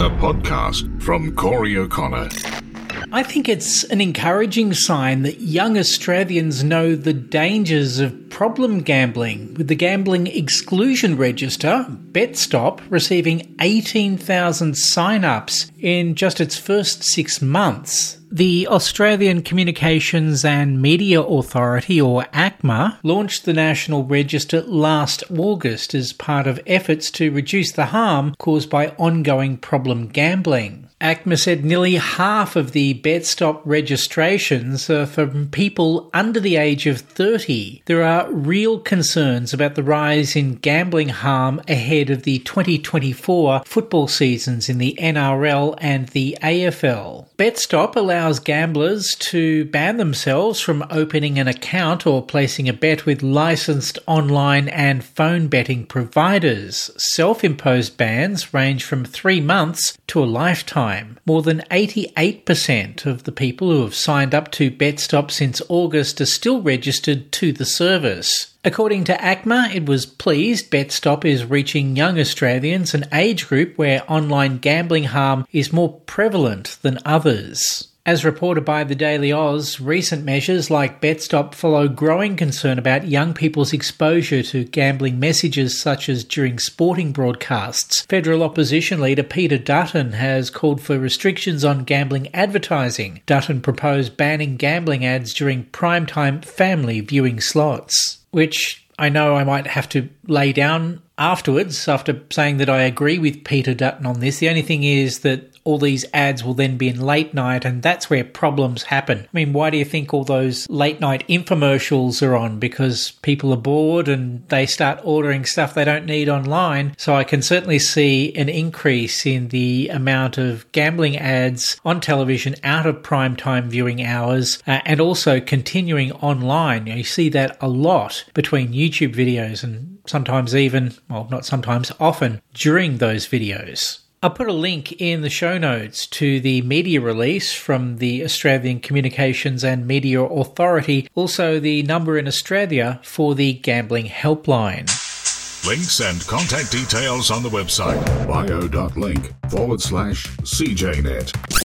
a podcast from Cory O'Connor. I think it's an encouraging sign that young Australians know the dangers of problem gambling, with the Gambling Exclusion Register, BetStop, receiving 18,000 sign ups in just its first six months. The Australian Communications and Media Authority, or ACMA, launched the National Register last August as part of efforts to reduce the harm caused by ongoing problem gambling. ACMA said nearly half of the BetStop registrations are from people under the age of 30. There are real concerns about the rise in gambling harm ahead of the 2024 football seasons in the NRL and the AFL. BetStop allows gamblers to ban themselves from opening an account or placing a bet with licensed online and phone betting providers. Self imposed bans range from three months to a lifetime time. More than 88% of the people who have signed up to BetStop since August are still registered to the service. According to ACMA, it was pleased BetStop is reaching young Australians, an age group where online gambling harm is more prevalent than others. As reported by the Daily Aus, recent measures like BetStop follow growing concern about young people's exposure to gambling messages such as during sporting broadcasts. Federal opposition leader Peter Dutton has called for restrictions on gambling advertising. Dutton proposed banning gambling ads during primetime family viewing slots, which I know I might have to lay down afterwards after saying that I agree with Peter Dutton on this. The only thing is that all these ads will then be in late night, and that's where problems happen. I mean, why do you think all those late night infomercials are on? Because people are bored and they start ordering stuff they don't need online. So I can certainly see an increase in the amount of gambling ads on television out of prime time viewing hours uh, and also continuing online. You, know, you see that a lot between YouTube videos and sometimes even, well, not sometimes, often during those videos. I'll put a link in the show notes to the media release from the Australian Communications and Media Authority, also the number in Australia for the gambling helpline. Links and contact details on the website bio.link forward slash CJNet.